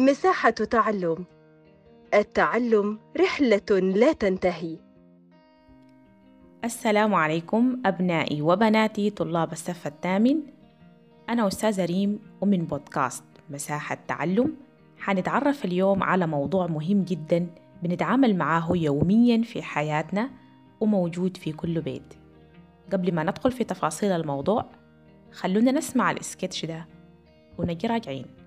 مساحة تعلم. التعلم رحلة لا تنتهي. السلام عليكم أبنائي وبناتي طلاب الصف الثامن. أنا أستاذة ريم ومن بودكاست مساحة تعلم. حنتعرف اليوم على موضوع مهم جدا بنتعامل معاه يوميا في حياتنا وموجود في كل بيت. قبل ما ندخل في تفاصيل الموضوع خلونا نسمع السكتش ده ونجي راجعين.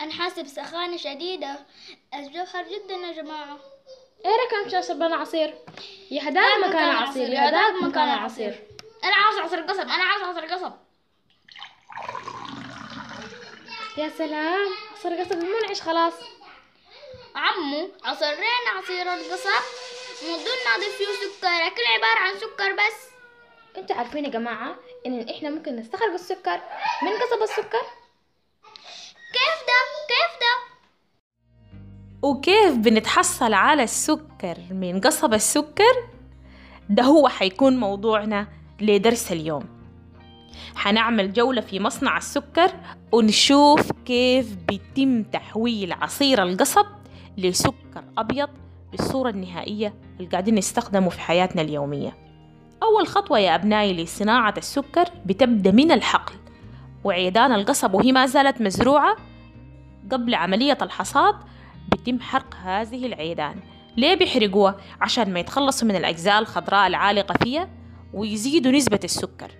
أنحاسب سخانة شديدة. الجوهر جدا يا جماعة. إيه رقم شاشة بنا عصير؟ يا هداك مكان العصير يا هداك مكان العصير. أنا عاوز عصير قصب أنا عاوز عصير قصب. يا سلام عصير قصب منعش خلاص. عمو عصرين عصير القصب. ما أضيف فيه سكر كل عبارة عن سكر بس. أنتوا عارفين يا جماعة إن إحنا ممكن نستخرج السكر من قصب السكر؟ كيف ده؟ كيف ده؟ وكيف بنتحصل على السكر؟ من قصب السكر؟ ده هو حيكون موضوعنا لدرس اليوم. حنعمل جولة في مصنع السكر ونشوف كيف بيتم تحويل عصير القصب لسكر أبيض بالصورة النهائية اللي قاعدين نستخدمه في حياتنا اليومية. أول خطوة يا أبنائي لصناعة السكر بتبدأ من الحقل. وعيدان القصب وهي ما زالت مزروعة قبل عملية الحصاد بيتم حرق هذه العيدان. ليه بيحرقوها؟ عشان ما يتخلصوا من الأجزاء الخضراء العالقة فيها ويزيدوا نسبة السكر.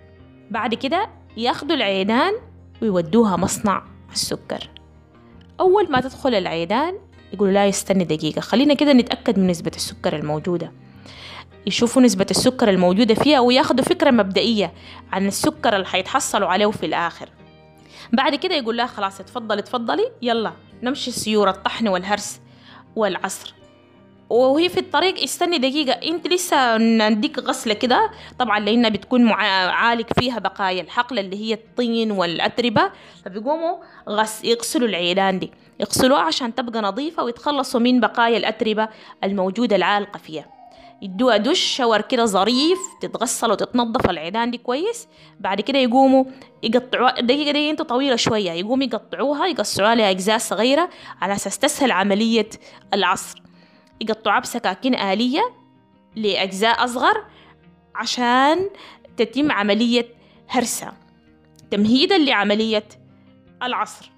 بعد كده ياخدوا العيدان ويودوها مصنع السكر. أول ما تدخل العيدان يقولوا لا يستني دقيقة. خلينا كده نتأكد من نسبة السكر الموجودة. يشوفوا نسبة السكر الموجودة فيها وياخدوا فكرة مبدئية عن السكر اللي حيتحصلوا عليه في الآخر. بعد كده يقول لها خلاص اتفضلي اتفضلي يلا. نمشي سيور الطحن والهرس والعصر. وهي في الطريق استني دقيقة انت لسه نديك غسلة كده؟ طبعا لأنها بتكون عالق فيها بقايا الحقل اللي هي الطين والأتربة. فبيقوموا غس يغسلوا العيدان دي. يغسلوها عشان تبقى نظيفة ويتخلصوا من بقايا الأتربة الموجودة العالقة فيها. يدوها دش شاور كده ظريف تتغسل وتتنظف العيدان دي كويس. بعد كده يقوموا يقطعوها الدقيقة دي انت طويلة شوية يقوموا يقطعوها يقصعوها لأجزاء صغيرة على أساس تسهل عملية العصر. يقطعوها بسكاكين آلية لأجزاء أصغر عشان تتم عملية هرسة تمهيدا لعملية العصر.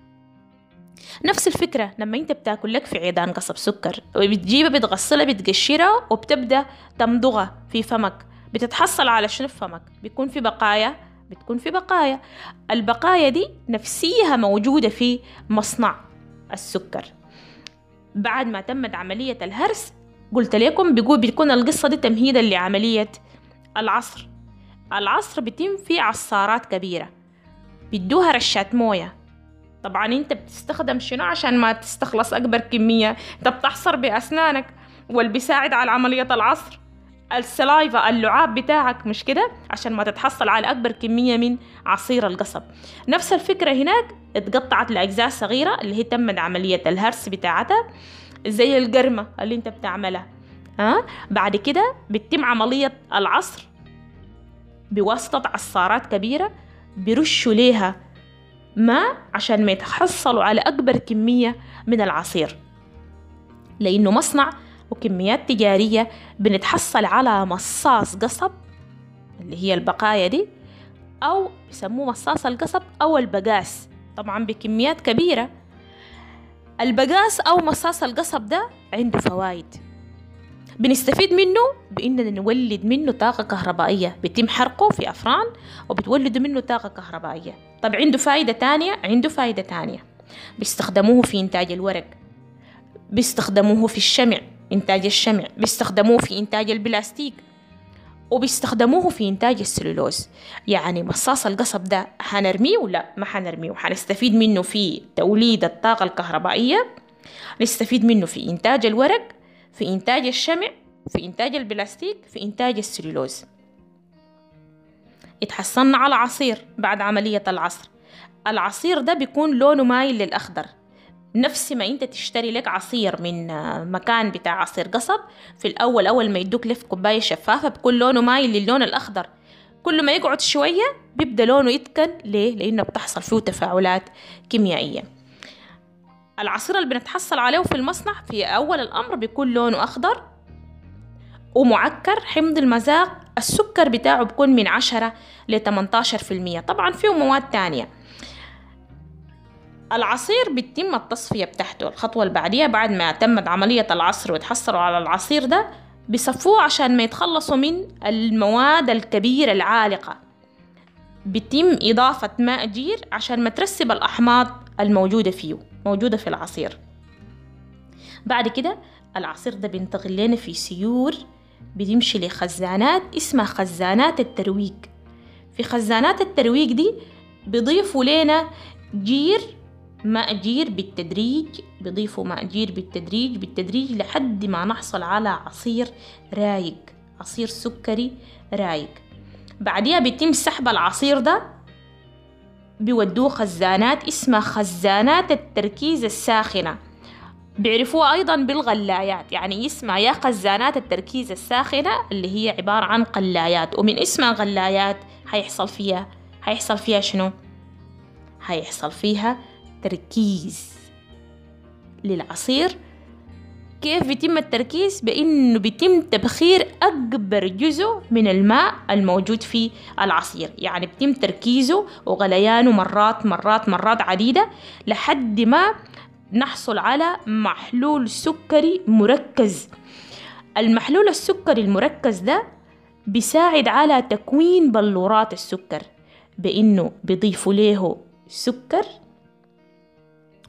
نفس الفكرة لما أنت بتاكل لك في عيدان قصب سكر بتجيبها بتغسلها بتقشرها وبتبدأ تمضغها في فمك. بتتحصل على شنو في فمك؟ بيكون في بقايا بتكون في بقايا. البقايا دي نفسيها موجودة في مصنع السكر. بعد ما تمت عملية الهرس قلت لكم بيقول بيكون القصة دي تمهيدا لعملية العصر. العصر بيتم في عصارات كبيرة. بيدوها رشات موية. طبعا أنت بتستخدم شنو عشان ما تستخلص أكبر كمية؟ أنت بتحصر بأسنانك واللي بيساعد على عملية العصر. السلايفا اللعاب بتاعك مش كده؟ عشان ما تتحصل على أكبر كمية من عصير القصب. نفس الفكرة هناك اتقطعت لأجزاء صغيرة اللي هي تمت عملية الهرس بتاعتها زي القرمة اللي أنت بتعملها. ها؟ بعد كده بتتم عملية العصر بواسطة عصارات كبيرة بيرشوا ليها ماء عشان ما يتحصلوا على أكبر كمية من العصير. لأنه مصنع وكميات تجارية بنتحصل على مصاص قصب اللي هي البقايا دي أو بيسموه مصاص القصب أو البقاس. طبعا بكميات كبيرة. البقاس أو مصاص القصب ده عنده فوائد. بنستفيد منه بإننا نولد منه طاقة كهربائية. بيتم حرقه في أفران وبتولد منه طاقة كهربائية. طب عنده فايدة تانية؟ عنده فايدة تانية. بيستخدموه في إنتاج الورق بيستخدموه في الشمع إنتاج الشمع بيستخدموه في إنتاج البلاستيك وبيستخدموه في إنتاج السلولوز. يعني مصاص القصب ده حنرميه ولا ما حنرميه؟ حنستفيد منه في توليد الطاقة الكهربائية نستفيد منه في إنتاج الورق في إنتاج الشمع في إنتاج البلاستيك في إنتاج السلولوز اتحصلنا على عصير بعد عملية العصر. العصير ده بيكون لونه مايل للأخضر. نفس ما أنت تشتري لك عصير من مكان بتاع عصير قصب في الأول أول ما يدوك له في كوباية شفافة بيكون لونه مايل للون الأخضر. كل ما يقعد شوية بيبدأ لونه يتكن ليه؟ لأنه بتحصل فيه تفاعلات كيميائية. العصير اللي بنتحصل عليه في المصنع في أول الأمر بيكون لونه أخضر ومعكر حمض المذاق السكر بتاعه بيكون من عشرة ل 18% طبعا فيه مواد تانية. العصير بتتم التصفية بتاعته الخطوة اللي بعديها بعد ما تمت عملية العصر وتحصلوا على العصير ده بيصفوه عشان ما يتخلصوا من المواد الكبيرة العالقة. بيتم إضافة ماء جير عشان ما ترسب الأحماض الموجودة فيه موجودة في العصير. بعد كده العصير ده بينتقل لنا في سيور بتمشي لخزانات اسمها خزانات الترويق. في خزانات الترويق دي بيضيفوا لنا جير ماء جير بالتدريج بيضيفوا ماء جير بالتدريج بالتدريج لحد ما نحصل على عصير رايق عصير سكري رايق. بعديها بيتم سحب العصير ده بيودوه خزانات اسمها خزانات التركيز الساخنة بيعرفوها أيضا بالغلايات يعني اسمها يا خزانات التركيز الساخنة اللي هي عبارة عن قلايات ومن اسمها غلايات هيحصل فيها هيحصل فيها شنو؟ هيحصل فيها تركيز للعصير كيف بيتم التركيز بإنه بيتم تبخير أكبر جزء من الماء الموجود في العصير. يعني بيتم تركيزه وغليانه مرات مرات مرات عديدة لحد ما نحصل على محلول سكري مركز. المحلول السكري المركز ده بيساعد على تكوين بلورات السكر بإنه بيضيفوا له سكر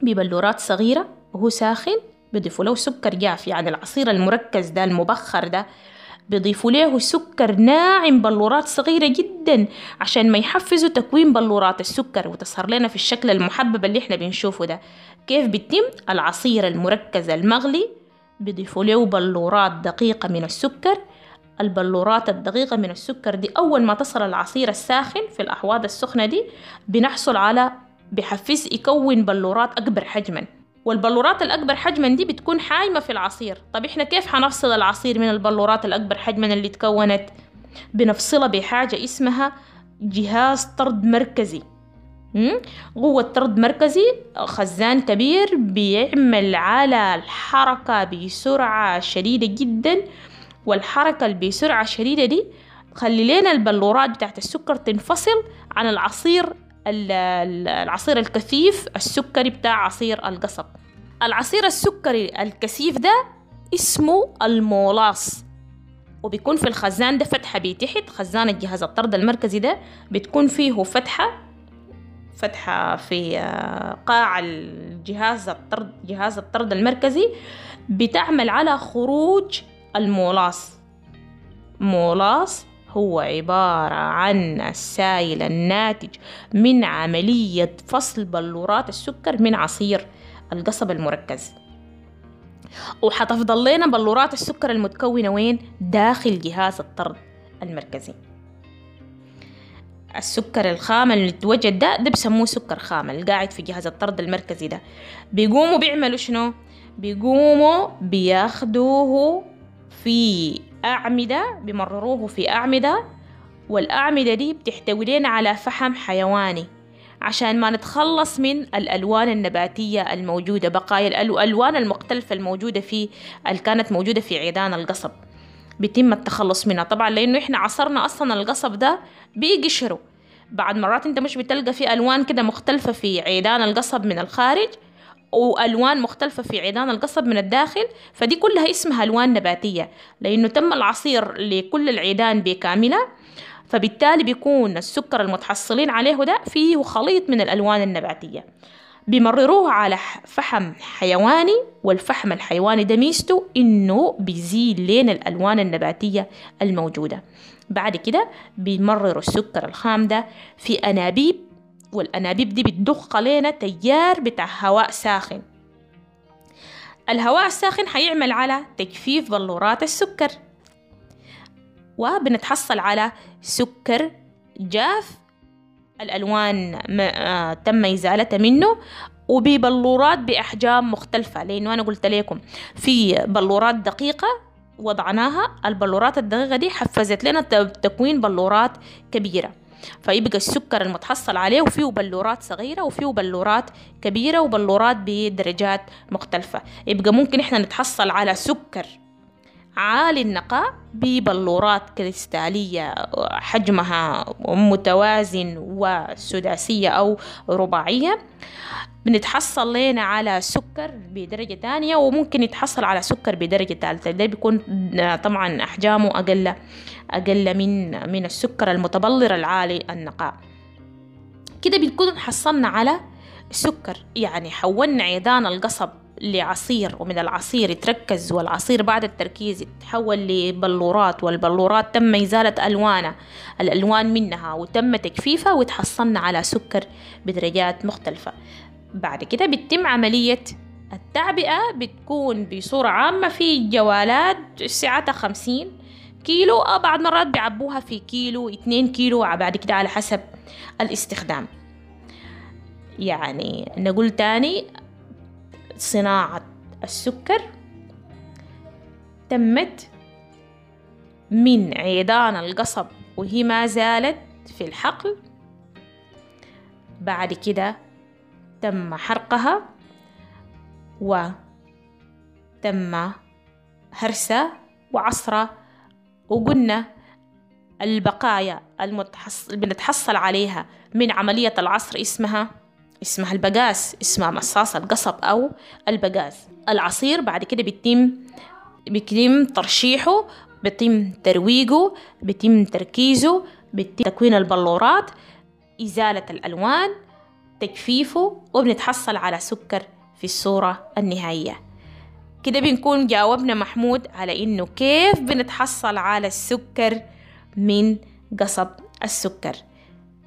ببلورات صغيرة وهو ساخن بيضيفوا له سكر جاف يعني العصير المركز ده المبخر ده بيضيفوا له سكر ناعم بلورات صغيرة جدا عشان ما يحفزوا تكوين بلورات السكر. وتظهر لنا في الشكل المحبب اللي إحنا بنشوفه ده. كيف بيتم العصير المركز المغلي بيضيفوا له بلورات دقيقة من السكر. البلورات الدقيقة من السكر دي أول ما تصل العصير الساخن في الأحواض السخنة دي بنحصل على بحفز يكون بلورات أكبر حجماً. والبلورات الأكبر حجما دي بتكون حايمة في العصير. طب إحنا كيف حنفصل العصير من البلورات الأكبر حجما اللي تكونت بنفصلها بحاجة اسمها جهاز طرد مركزي؟ قوة طرد مركزي خزان كبير بيعمل على الحركة بسرعة شديدة جدا والحركة بسرعة شديدة دي تخلي لنا البلورات بتاعت السكر تنفصل عن العصير العصير الكثيف السكري بتاع عصير القصب. العصير السكري الكثيف ده اسمه المولاص. وبيكون في الخزان ده فتحة بتحت خزان الجهاز الطرد المركزي ده بتكون فيه فتحة فتحة في قاع الجهاز الطرد جهاز الطرد المركزي بتعمل على خروج المولاص. مولاص هو عبارة عن السائل الناتج من عملية فصل بلورات السكر من عصير القصب المركز وحتفضل لنا بلورات السكر المتكونة وين؟ داخل جهاز الطرد المركزي السكر الخام اللي اتوجد ده ده بسموه سكر خام اللي قاعد في جهاز الطرد المركزي ده بيقوموا بيعملوا شنو؟ بيقوموا بياخدوه في أعمدة بمرروه في أعمدة. والأعمدة دي بتحتوي لنا على فحم حيواني عشان ما نتخلص من الألوان النباتية الموجودة بقايا الألوان المختلفة الموجودة في اللي كانت موجودة في عيدان القصب. بيتم التخلص منها. طبعا لأنه إحنا عصرنا أصلا القصب ده بقشره بعد مرات أنت مش بتلقى في ألوان كده مختلفة في عيدان القصب من الخارج وألوان مختلفة في عيدان القصب من الداخل فدي كلها اسمها ألوان نباتية لأنه تم العصير لكل العيدان بكاملة فبالتالي بيكون السكر المتحصلين عليه ده فيه خليط من الألوان النباتية. بيمرروه على فحم حيواني والفحم الحيواني ده ميزته إنه بيزيل لين الألوان النباتية الموجودة. بعد كده بيمرروا السكر الخام ده في أنابيب والأنابيب دي بتضخ علينا تيار بتاع هواء ساخن. الهواء الساخن حيعمل على تجفيف بلورات السكر. وبنتحصل على سكر جاف. الألوان ما تم إزالتها منه. وببلورات بأحجام مختلفة. لأنه أنا قلت لكم في بلورات دقيقة وضعناها. البلورات الدقيقة دي حفزت لنا تكوين بلورات كبيرة. فيبقى السكر المتحصل عليه وفيه بلورات صغيرة وفيه بلورات كبيرة وبلورات بدرجات مختلفة. يبقى ممكن إحنا نتحصل على سكر عالي النقاء ببلورات كريستالية حجمها متوازن وسداسية أو رباعية. بنتحصل لنا على سكر بدرجة تانية وممكن يتحصل على سكر بدرجة ثالثة. ده بيكون طبعا أحجامه أقل أقل من من السكر المتبلر العالي النقاء. كده بنكون حصلنا على السكر يعني حولنا عيدان القصب لعصير ومن العصير يتركز والعصير بعد التركيز يتحول لبلورات والبلورات تم إزالة ألوانها الألوان منها وتم تجفيفها وتحصلنا على سكر بدرجات مختلفة. بعد كده بتتم عملية التعبئة بتكون بصورة عامة في جوالات سعتها خمسين كيلو أو بعض مرات بيعبوها في كيلو اتنين كيلو بعد كده على حسب الاستخدام. يعني نقول تاني صناعة السكر تمت من عيدان القصب وهي ما زالت في الحقل. بعد كده تم حرقها وتم هرسها وعصرها وقلنا البقايا المتحصل بنتحصل عليها من عملية العصر اسمها اسمها البقاس اسمها مصاص القصب أو البقاس. العصير بعد كده بيتم بيتم ترشيحه بيتم ترويجه بيتم تركيزه بيتم تكوين البلورات إزالة الألوان تجفيفه وبنتحصل على سكر في الصورة النهائية. كده بنكون جاوبنا محمود على إنه كيف بنتحصل على السكر من قصب السكر.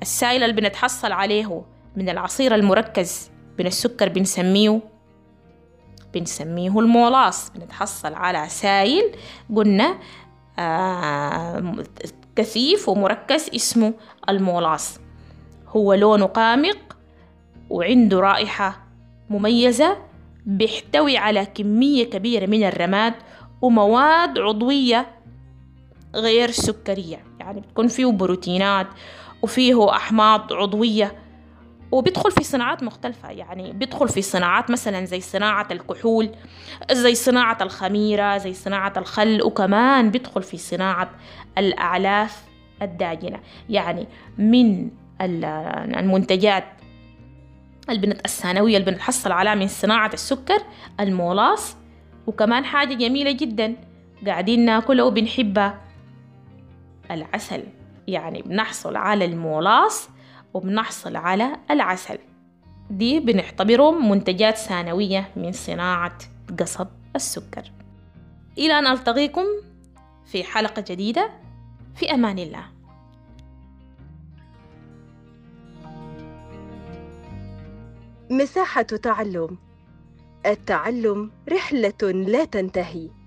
السائل اللي بنتحصل عليه من العصير المركز من السكر بنسميه بنسميه المولاص. بنتحصل على سائل قلنا آه كثيف ومركز اسمه المولاص. هو لونه قامق وعنده رائحة مميزة بيحتوي على كمية كبيرة من الرماد ومواد عضوية غير سكرية. يعني بتكون فيه بروتينات وفيه أحماض عضوية وبيدخل في صناعات مختلفة. يعني بيدخل في صناعات مثلا زي صناعة الكحول زي صناعة الخميرة زي صناعة الخل وكمان بيدخل في صناعة الأعلاف الداجنة. يعني من المنتجات البنت الثانوية اللي بنتحصل عليها من صناعة السكر المولاص. وكمان حاجة جميلة جدا قاعدين ناكلها وبنحبها العسل. يعني بنحصل على المولاص وبنحصل على العسل. دي بنعتبرهم منتجات ثانوية من صناعة قصب السكر. إلى أن ألتقيكم في حلقة جديدة. في أمان الله. مساحة تعلم. التعلم رحلة لا تنتهي.